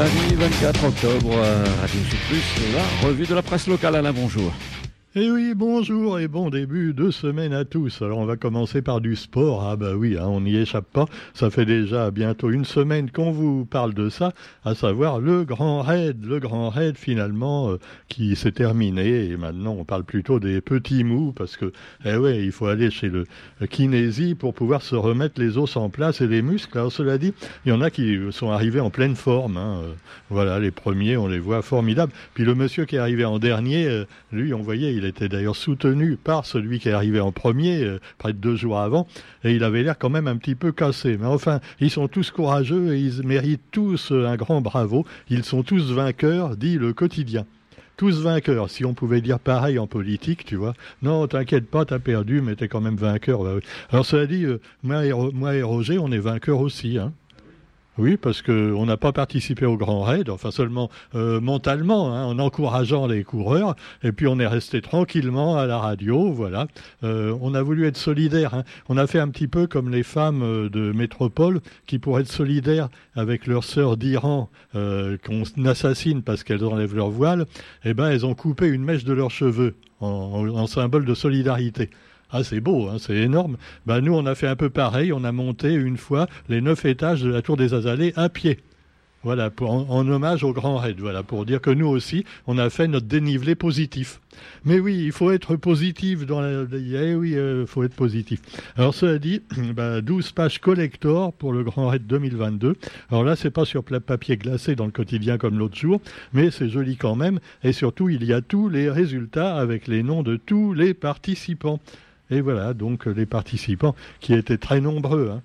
Lundi 24 octobre, euh, Radio Sud Plus, la revue de la presse locale. Alain, bonjour. Eh oui, bonjour et bon début de semaine à tous. Alors on va commencer par du sport. Ah bah oui, hein, on n'y échappe pas. Ça fait déjà bientôt une semaine qu'on vous parle de ça, à savoir le Grand Raid. Le Grand Raid finalement euh, qui s'est terminé et maintenant on parle plutôt des petits mous parce que eh ouais, il faut aller chez le kinésie pour pouvoir se remettre les os en place et les muscles. Alors cela dit, il y en a qui sont arrivés en pleine forme. Hein. Voilà, les premiers, on les voit formidables. Puis le monsieur qui est arrivé en dernier, euh, lui, on voyait il était d'ailleurs soutenu par celui qui est arrivé en premier, euh, près de deux jours avant, et il avait l'air quand même un petit peu cassé. Mais enfin, ils sont tous courageux et ils méritent tous un grand bravo. Ils sont tous vainqueurs, dit le quotidien tous vainqueurs. Si on pouvait dire pareil en politique, tu vois. Non, t'inquiète pas, t'as perdu, mais t'es quand même vainqueur. Bah Alors cela dit, euh, moi, et, Roger, on est vainqueurs aussi. Hein. Oui, parce qu'on n'a pas participé au Grand Raid, enfin seulement euh, mentalement, hein, en encourageant les coureurs, et puis on est resté tranquillement à la radio, voilà. Euh, on a voulu être solidaire. Hein. On a fait un petit peu comme les femmes euh, de métropole qui, pour être solidaires avec leurs sœurs d'Iran, qu'on assassine parce qu'elles enlèvent leur voile, eh ben elles ont coupé une mèche de leurs cheveux en symbole de solidarité. Ah, c'est beau, hein, c'est énorme. Bah, nous, on a fait un peu pareil. On a monté une fois les neuf étages de la Tour des Azalées à pied. Voilà, en, hommage au Grand Raid. Voilà, pour dire que nous aussi, on a fait notre dénivelé positif. Mais oui, il faut être positif dans la. Eh oui, euh, faut être positif. Alors, cela dit, bah, 12 pages collector pour le Grand Raid 2022. Alors là, c'est pas sur papier glacé dans le quotidien comme l'autre jour, mais c'est joli quand même. Et surtout, il y a tous les résultats avec les noms de tous les participants. Et voilà, donc les participants qui étaient très nombreux. Hein.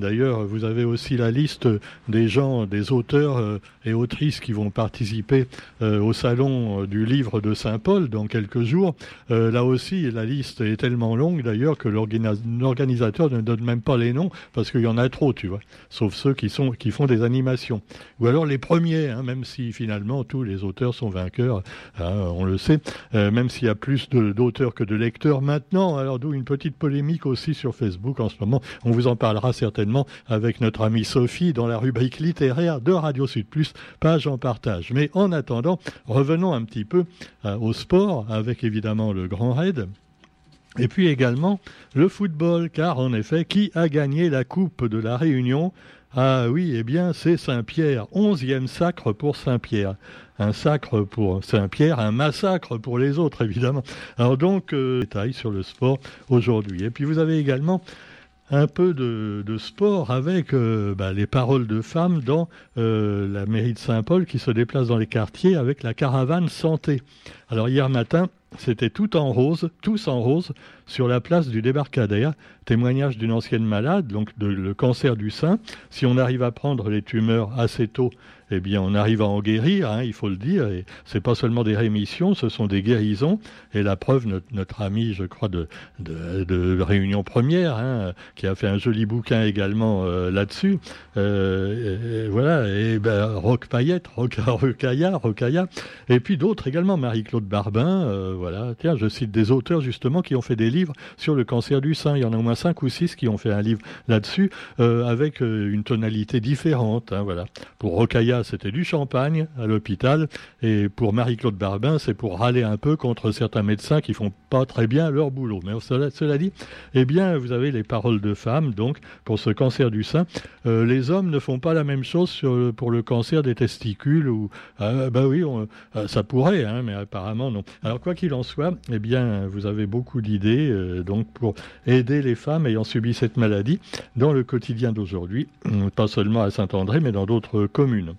D'ailleurs, vous avez aussi la liste des gens, des auteurs euh, et autrices qui vont participer euh, au salon euh, du livre de Saint-Paul dans quelques jours. là aussi, la liste est tellement longue d'ailleurs que l'organisateur ne donne même pas les noms parce qu'il y en a trop, tu vois. Sauf ceux qui, font des animations. Ou alors les premiers, hein, même si finalement tous les auteurs sont vainqueurs, hein, on le sait, même s'il y a plus d'auteurs que de lecteurs maintenant. Alors d'où une petite polémique aussi sur Facebook en ce moment. On vous en parlera certainement avec notre amie Sophie dans la rubrique littéraire de Radio Sud page en partage. Mais en attendant, revenons un petit peu euh, au sport avec évidemment le Grand Raid. Et puis également le football, car en effet, qui a gagné la Coupe de la Réunion? Ah oui, eh bien c'est Saint-Pierre, onzième sacre pour Saint-Pierre. Un sacre pour Saint-Pierre, un massacre pour les autres, évidemment. Alors donc, euh, détails sur le sport aujourd'hui. Et puis vous avez également un peu de, sport avec euh, bah, les paroles de femmes dans euh, la mairie de Saint-Paul qui se déplace dans les quartiers avec la caravane santé. Alors hier matin, c'était tout en rose, tous en rose, sur la place du débarcadère. Témoignage d'une ancienne malade, donc de, le cancer du sein. Si on arrive à prendre les tumeurs assez tôt, eh bien, on arrive à en guérir, hein, il faut le dire. Et c'est pas seulement des rémissions, ce sont des guérisons. Et la preuve, notre, ami, je crois, de, de, Réunion Première, hein, qui a fait un joli bouquin également euh, là-dessus. Euh, voilà. Et ben, Roc Payette, Roc, Rocailla, et puis d'autres également, Marie-Claude Barbin. Euh, voilà. Tiens, je cite des auteurs justement qui ont fait des livres sur le cancer du sein. Il y en a au moins cinq ou six qui ont fait un livre là-dessus, avec une tonalité différente. Hein, voilà. Pour Rocailla, c'était du champagne à l'hôpital. Et pour Marie-Claude Barbin, c'est pour râler un peu contre certains médecins qui font pas très bien leur boulot. Mais cela, dit, eh bien, vous avez les paroles de femmes, donc, pour ce cancer du sein. Euh, les hommes ne font pas la même chose pour le cancer des testicules ou, ah, bah oui, euh, ça pourrait, hein, mais apparemment non. Alors, quoi qu'il en soit, eh bien, vous avez beaucoup d'idées, euh, donc, pour aider les femmes ayant subi cette maladie dans le quotidien d'aujourd'hui, pas seulement à Saint-André, mais dans d'autres communes.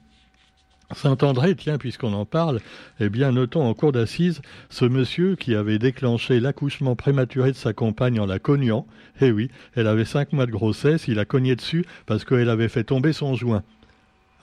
Saint-André, tiens, puisqu'on en parle, eh bien, notons en cours d'assises ce monsieur qui avait déclenché l'accouchement prématuré de sa compagne en la cognant. Eh oui, elle avait cinq mois de grossesse, il a cogné dessus parce qu'elle avait fait tomber son joint.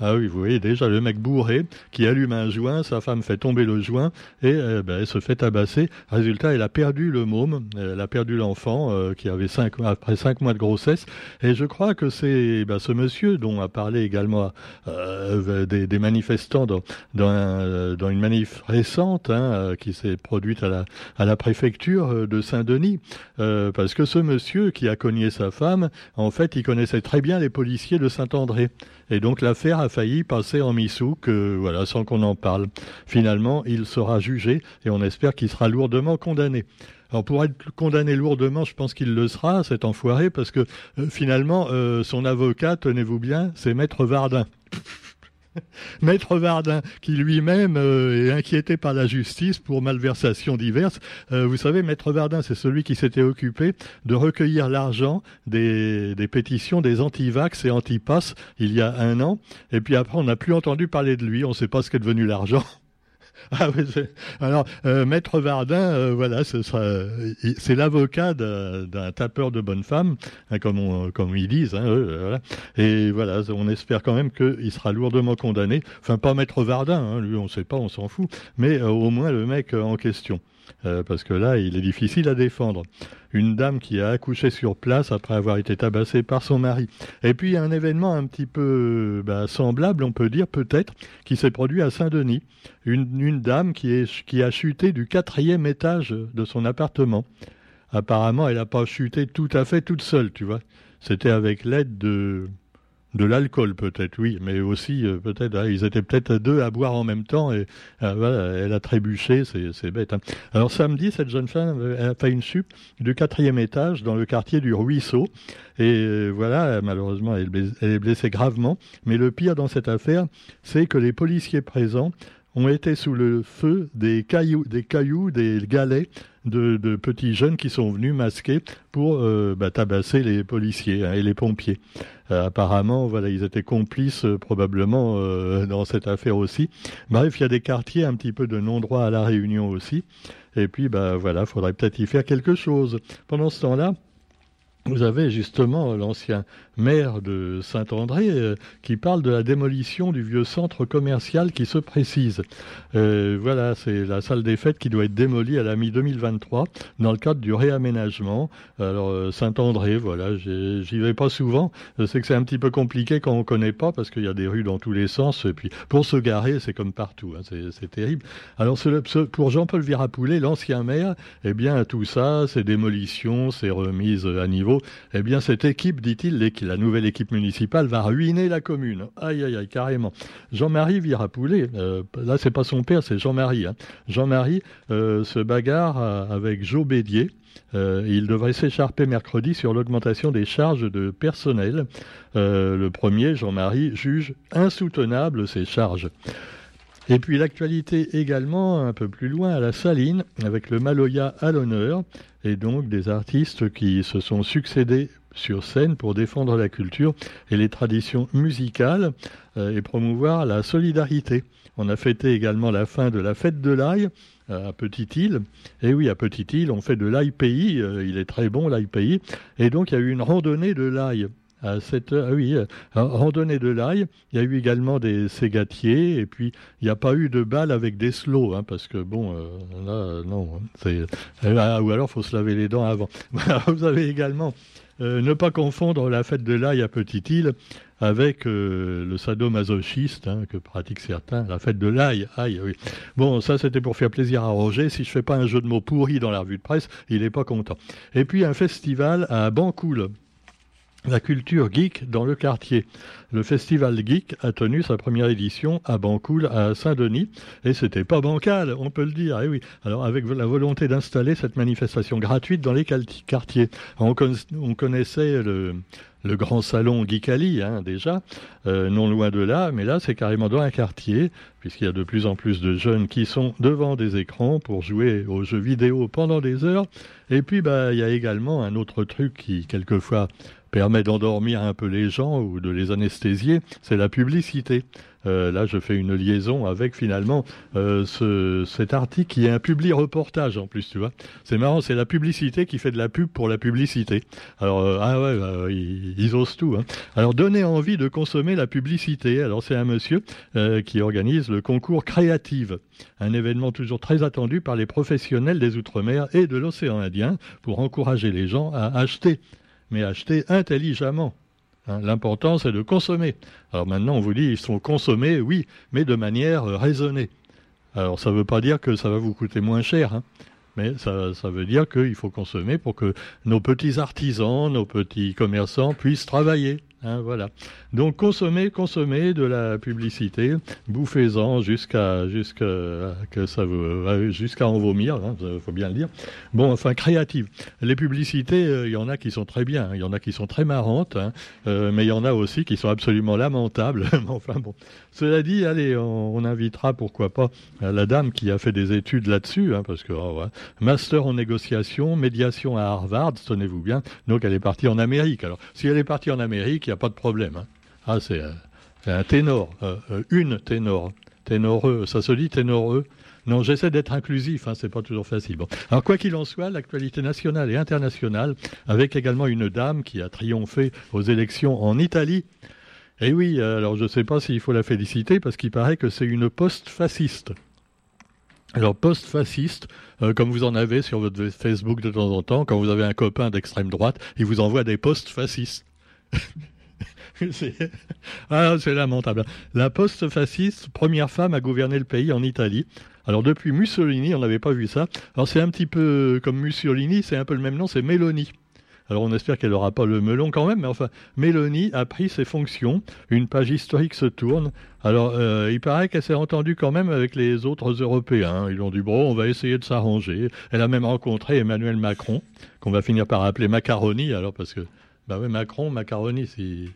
Ah oui, vous voyez déjà le mec bourré qui allume un joint, sa femme fait tomber le joint et euh, ben, elle se fait tabasser. Résultat, elle a perdu le môme, elle a perdu l'enfant euh, qui avait cinq, après cinq mois de grossesse. Et je crois que c'est ben, ce monsieur dont a parlé également euh, des, manifestants dans, dans, une manif récente hein, qui s'est produite à la, à la préfecture de Saint-Denis. parce que ce monsieur qui a cogné sa femme, en fait, il connaissait très bien les policiers de Saint-André. Et donc l'affaire failli passer en missouk, voilà, sans qu'on en parle. Finalement, il sera jugé et on espère qu'il sera lourdement condamné. Alors pour être condamné lourdement, je pense qu'il le sera, cet enfoiré, parce que finalement, son avocat, tenez-vous bien, c'est Maître Vardin. Maître Vardin, qui lui-même euh, est inquiété par la justice pour malversations diverses. Euh, vous savez, Maître Vardin, c'est celui qui s'était occupé de recueillir l'argent des, pétitions des anti-vax et anti-pass il y a un an. Et puis après, on n'a plus entendu parler de lui. On ne sait pas ce qu'est devenu l'argent. Ah alors, euh, Maître Vardin, euh, voilà, c'est l'avocat d'un tapeur de bonne femme, hein, comme, ils disent. Hein, Et voilà, on espère quand même qu'il sera lourdement condamné. Enfin, pas Maître Vardin, hein, lui, on ne sait pas, on s'en fout, mais euh, au moins le mec en question. parce que là, il est difficile à défendre une dame qui a accouché sur place après avoir été tabassée par son mari. Et puis un événement un petit peu bah, semblable, on peut dire peut-être, qui s'est produit à Saint-Denis. Une, dame qui a chuté du quatrième étage de son appartement. Apparemment, elle n'a pas chuté tout à fait toute seule, tu vois. C'était avec l'aide de de l'alcool peut-être, oui, mais aussi euh, peut-être, hein, ils étaient peut-être deux à boire en même temps et euh, voilà, elle a trébuché, c'est bête. Hein. Alors samedi, cette jeune femme a fait une sup du quatrième étage dans le quartier du Ruisseau et euh, voilà, malheureusement, elle est blessée gravement. Mais le pire dans cette affaire, c'est que les policiers présents ont été sous le feu des cailloux, des, cailloux, des galets de, petits jeunes qui sont venus masqués pour euh, bah, tabasser les policiers hein, et les pompiers. Euh, apparemment, voilà, ils étaient complices euh, probablement dans cette affaire aussi. Bref, il y a des quartiers un petit peu de non-droit à la Réunion aussi. Et puis, bah voilà, faudrait peut-être y faire quelque chose. Pendant ce temps-là, vous avez justement l'ancien maire de Saint-André euh, qui parle de la démolition du vieux centre commercial qui se précise. Euh, voilà, c'est la salle des fêtes qui doit être démolie à la mi-2023 dans le cadre du réaménagement. Alors euh, Saint-André, voilà, j'y vais pas souvent. Sais que c'est un petit peu compliqué quand on connaît pas parce qu'il y a des rues dans tous les sens et puis pour se garer, c'est comme partout, hein, c'est terrible. Alors pour Jean-Paul Virapoulet, l'ancien maire, eh bien tout ça, ces démolitions, ces remises à niveau, eh bien, cette équipe, dit-il, la nouvelle équipe municipale va ruiner la commune. Aïe, aïe, aïe, carrément. Jean-Marie Virapoulet, euh, là, c'est pas son père, c'est Jean-Marie. Hein. Jean-Marie euh, se bagarre euh, avec Joe Bédier. il devrait s'écharper mercredi sur l'augmentation des charges de personnel. le premier, Jean-Marie, juge insoutenable ces charges. Et puis l'actualité également, un peu plus loin, à la Saline, avec le Maloya à l'honneur, et donc des artistes qui se sont succédés sur scène pour défendre la culture et les traditions musicales euh, et promouvoir la solidarité. On a fêté également la fin de la fête de l'ail euh, à Petite-Île. Et oui, à Petite-Île, on fait de l'ail pays. Euh, il est très bon, l'ail pays. Et donc, il y a eu une randonnée de l'ail à cette ah oui, euh, randonnée de l'ail. Il y a eu également des ségatiers et puis il n'y a pas eu de balles avec des slows hein, parce que bon euh, là non c'est euh, ou alors faut se laver les dents avant. Vous avez également ne pas confondre la fête de l'ail à Petite-Île avec le sadomasochiste hein, que pratiquent certains, la fête de l'ail. Aïe, oui. Bon, ça c'était pour faire plaisir à Roger. Si je fais pas un jeu de mots pourri dans la revue de presse, il n'est pas content. Et puis un festival à Bancoul la culture geek dans le quartier. Le festival geek a tenu sa première édition à Bancoul, à Saint-Denis, et c'était pas bancal, on peut le dire. Et eh oui. Alors avec la volonté d'installer cette manifestation gratuite dans les quartiers, on, connaissait le, grand salon Geekali, hein, déjà, euh, non loin de là, mais là c'est carrément dans un quartier, puisqu'il y a de plus en plus de jeunes qui sont devant des écrans pour jouer aux jeux vidéo pendant des heures. Et puis bah il y a également un autre truc qui quelquefois permet d'endormir un peu les gens ou de les anesthésier, c'est la publicité. Euh, là, je fais une liaison avec finalement euh, ce, cet article qui est un publi reportage en plus, tu vois. C'est marrant, c'est la publicité qui fait de la pub pour la publicité. Alors, euh, ah ouais, bah, ils, osent tout. Hein. Alors, donner envie de consommer la publicité. Alors, c'est un monsieur qui organise le concours Créative, un événement toujours très attendu par les professionnels des Outre-mer et de l'océan Indien pour encourager les gens à acheter mais acheter intelligemment. Hein, l'important, c'est de consommer. Alors maintenant, on vous dit, ils sont consommés, oui, mais de manière euh, raisonnée. Alors ça ne veut pas dire que ça va vous coûter moins cher. Hein. Mais ça, ça veut dire qu'il faut consommer pour que nos petits artisans, nos petits commerçants puissent travailler. Hein, voilà. Donc consommez, consommez de la publicité, bouffez-en jusqu'à jusqu'à que ça jusqu'à en vomir, il hein, faut bien le dire. Bon, enfin créative. Les publicités, euh, il y en a qui sont très bien, il y en a qui sont très marrantes, hein, euh, mais il y en a aussi qui sont absolument lamentables. enfin bon. Cela dit, allez, on, invitera pourquoi pas la dame qui a fait des études là-dessus, parce que oh, master en négociation, médiation à Harvard, tenez-vous bien. Donc elle est partie en Amérique. Alors si elle est partie en Amérique il n'y a pas de problème. Hein. Ah, c'est un ténor, euh, euh, une ténor, ténoreux, ça se dit ténoreux. Non, j'essaie d'être inclusif, hein, c'est pas toujours facile. Alors quoi qu'il en soit, l'actualité nationale et internationale, avec également une dame qui a triomphé aux élections en Italie. Eh oui, alors je ne sais pas s'il faut la féliciter parce qu'il paraît que c'est une post-fasciste. Alors post-fasciste, euh, comme vous en avez sur votre Facebook de temps en temps, quand vous avez un copain d'extrême droite, il vous envoie des posts fascistes. ah, c'est lamentable. La post-fasciste, première femme à gouverner le pays en Italie. Alors depuis Mussolini, on n'avait pas vu ça. Alors c'est un petit peu comme Mussolini, c'est un peu le même nom, c'est Mélanie. Alors on espère qu'elle n'aura pas le melon quand même, mais enfin, Mélanie a pris ses fonctions. Une page historique se tourne. Alors euh, il paraît qu'elle s'est entendue quand même avec les autres Européens. Ils ont dit bon, on va essayer de s'arranger. Elle a même rencontré Emmanuel Macron, qu'on va finir par appeler Macaroni, alors parce que bah oui, Macron, Macaroni,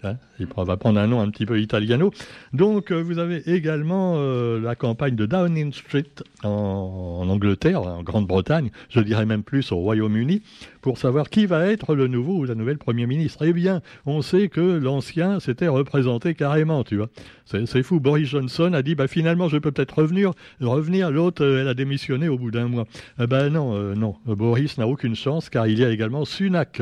hein, il va prendre un nom un petit peu italiano. Donc, euh, vous avez également euh, la campagne de Downing Street en, Angleterre, en Grande-Bretagne, je dirais même plus au Royaume-Uni, pour savoir qui va être le nouveau ou la nouvelle Premier ministre. Eh bien, on sait que l'ancien s'était représenté carrément, tu vois. C'est fou. Boris Johnson a dit, bah finalement, je peux peut-être revenir. Revenir. L'autre, elle a démissionné au bout d'un mois. Eh ben non, euh, non. Boris n'a aucune chance, car il y a également Sunak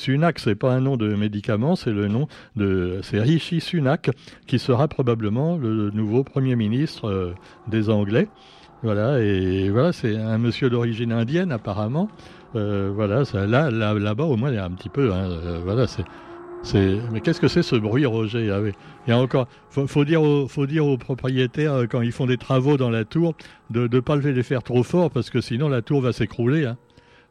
Sunak, c'est pas un nom de médicament, c'est le nom de c'est Rishi Sunak qui sera probablement le nouveau premier ministre euh, des Anglais. Voilà et voilà, c'est un monsieur d'origine indienne apparemment. Euh, voilà, ça, là, là, là-bas au moins il y a un petit peu. Hein, euh, voilà, c'est mais qu'est-ce que c'est ce bruit, Roger? Ah Il y a encore, faut, faut, dire aux, faut dire aux propriétaires quand ils font des travaux dans la tour de ne pas les faire trop fort parce que sinon la tour va s'écrouler. Hein.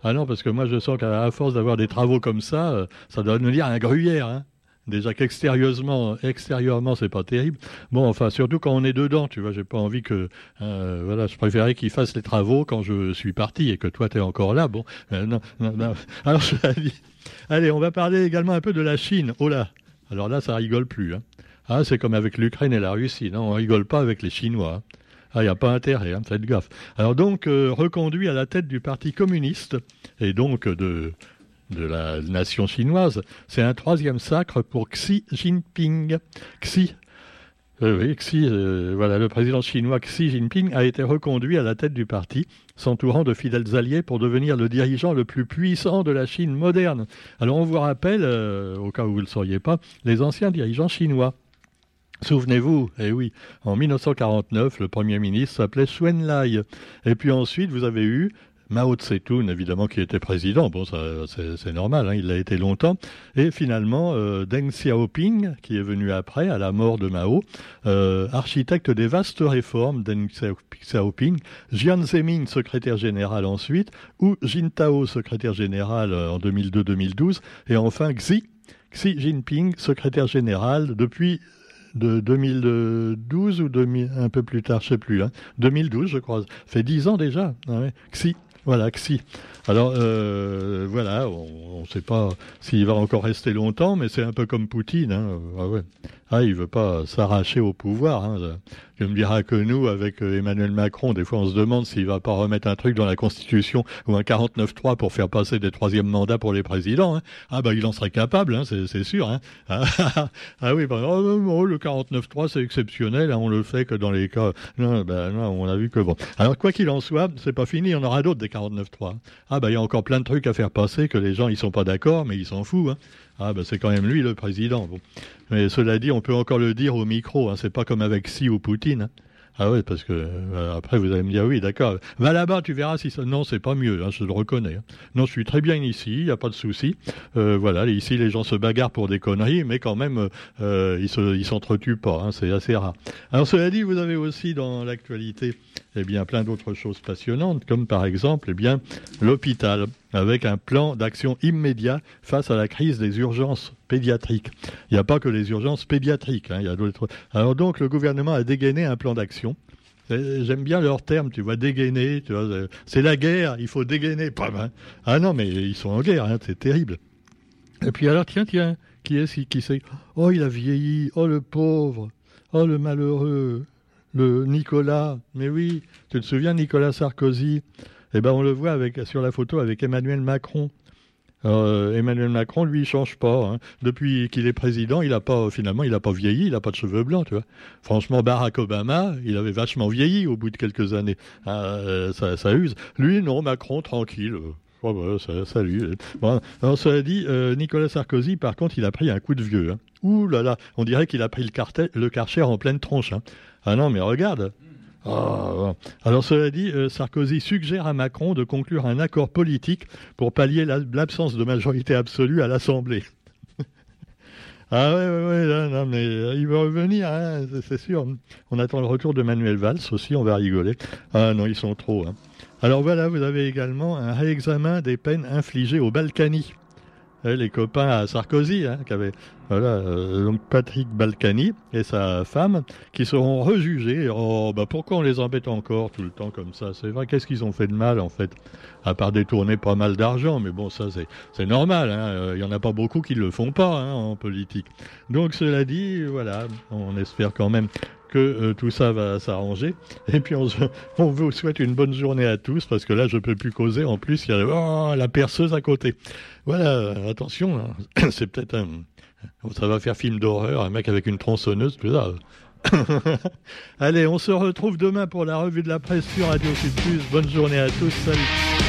Ah non, parce que moi je sens qu'à force d'avoir des travaux comme ça, euh, ça doit nous dire un gruyère. Hein. Déjà qu'extérieurement, extérieurement, c'est pas terrible. Bon, enfin, surtout quand on est dedans, tu vois, j'ai pas envie que, euh, voilà, je préférais qu'ils fassent les travaux quand je suis parti et que toi, tu es encore là. Bon, euh, non, non, non. Alors, je Allez, on va parler également un peu de la Chine. Oh là, alors là, ça rigole plus. Hein. Ah, c'est comme avec l'Ukraine et la Russie. Non, on rigole pas avec les Chinois. Hein. Ah, il n'y a pas intérêt, hein, faites gaffe. Alors donc, euh, reconduit à la tête du Parti communiste, et donc de, de la nation chinoise, c'est un troisième sacre pour Xi Jinping. Xi, euh, oui, Xi, euh, voilà, le président chinois Xi Jinping a été reconduit à la tête du parti, s'entourant de fidèles alliés pour devenir le dirigeant le plus puissant de la Chine moderne. Alors on vous rappelle, au cas où vous ne le sauriez pas, les anciens dirigeants chinois. Souvenez-vous, eh oui, en 1949, le Premier ministre s'appelait Suen Lai. Et puis ensuite, vous avez eu Mao Tse-tung, évidemment, qui était président. Bon, c'est normal, hein, il l'a été longtemps. Et finalement, euh, Deng Xiaoping, qui est venu après, à la mort de Mao, euh, architecte des vastes réformes, Deng Xiaoping, Jian Zemin, secrétaire général ensuite, ou Jintao, secrétaire général euh, en 2002-2012, et enfin Xi, Xi Jinping, secrétaire général depuis de 2012 ou un peu plus tard, je sais plus, 2012 hein. je crois, fait dix ans déjà. Ah Xi, voilà, Xi. Alors euh, voilà, on ne sait pas s'il va encore rester longtemps, mais c'est un peu comme Poutine. Hein. Ah, ouais. Ah, il veut pas s'arracher au pouvoir. Hein. Je me dirais que nous, avec euh, Emmanuel Macron, des fois on se demande s'il va pas remettre un truc dans la Constitution ou un 49-3 pour faire passer des troisièmes mandats pour les présidents. Hein. Ah bah il en serait capable, hein, c'est sûr. Ah, ah, oui, bah, oh, oh, le 49-3 c'est exceptionnel, on le fait que dans les cas... Non, bah, non, on a vu que bon. Alors quoi qu'il en soit, c'est pas fini, en aura d'autres des 49-3. Ah bah il y a encore plein de trucs à faire passer que les gens ils sont pas d'accord, mais ils s'en foutent. Ah ben c'est quand même lui le président. Mais cela dit, on peut encore le dire au micro, hein, c'est pas comme avec Si ou Poutine. Hein. Ah oui, parce que euh, après vous allez me dire oui, d'accord. Va là-bas, tu verras si ça. Non, c'est pas mieux. Hein, je le reconnais. Hein. Non, je suis très bien ici. Il n'y a pas de souci. Euh, voilà, ici les gens se bagarrent pour des conneries, mais quand même euh, ils se, ils s'entretuent pas. C'est assez rare. Alors cela dit, vous avez aussi dans l'actualité, eh bien, plein d'autres choses passionnantes, comme par exemple, eh bien, l'hôpital avec un plan d'action immédiat face à la crise des urgences pédiatriques. Il n'y a pas que les urgences pédiatriques, hein, il y a d'autres. Alors donc, le gouvernement a dégainé un plan d'action. J'aime bien leur terme, tu vois, dégainer, tu vois, c'est la guerre, il faut dégainer, mal. Ah non, mais ils sont en guerre, hein, c'est terrible. Et puis alors, tiens, tiens, qui est-ce qui sait? Oh, il a vieilli, oh le pauvre, oh le malheureux, le Nicolas, mais oui, tu te souviens Nicolas Sarkozy? Eh ben on le voit avec, sur la photo avec Emmanuel Macron. Euh, Emmanuel Macron, lui, il change pas. Hein. Depuis qu'il est président, il a pas finalement, il a pas vieilli, il a pas de cheveux blancs, tu vois. Franchement, Barack Obama, il avait vachement vieilli au bout de quelques années. Ah, euh, ça, use. Lui, non, Macron, tranquille. Oh, bah, ça, salut. Alors, cela dit, euh, Nicolas Sarkozy, par contre, il a pris un coup de vieux. Hein. Ouh là là, on dirait qu'il a pris le, cartel, le karcher en pleine tronche. Hein. Ah non, mais regarde, ah, alors cela dit, euh, Sarkozy suggère à Macron de conclure un accord politique pour pallier l'absence de majorité absolue à l'Assemblée. ah ouais, ouais, ouais, non, mais euh, il va revenir, hein, c'est sûr. On attend le retour de Manuel Valls aussi, on va rigoler. Ah non, ils sont trop. Hein. Alors voilà, vous avez également un réexamen des peines infligées aux Balkany. Eh, les copains à Sarkozy, hein, qui avaient, voilà, euh, donc Patrick Balkany et sa femme, qui seront rejugés. Oh, bah pourquoi on les embête encore tout le temps comme ça? C'est vrai, qu'est-ce qu'ils ont fait de mal en fait? À part détourner pas mal d'argent, mais bon, ça c'est normal. Hein. Euh, il y en a pas beaucoup qui le font pas hein, en politique. Donc cela dit, voilà, on espère quand même que euh, tout ça va s'arranger. Et puis on, vous souhaite une bonne journée à tous parce que là je peux plus causer. En plus il y a oh, la perceuse à côté. Voilà, attention, hein. c'est peut-être un, ça va faire film d'horreur, un mec avec une tronçonneuse, tout ça. Allez, on se retrouve demain pour la revue de la presse sur Radio Sud Plus. Bonne journée à tous, salut.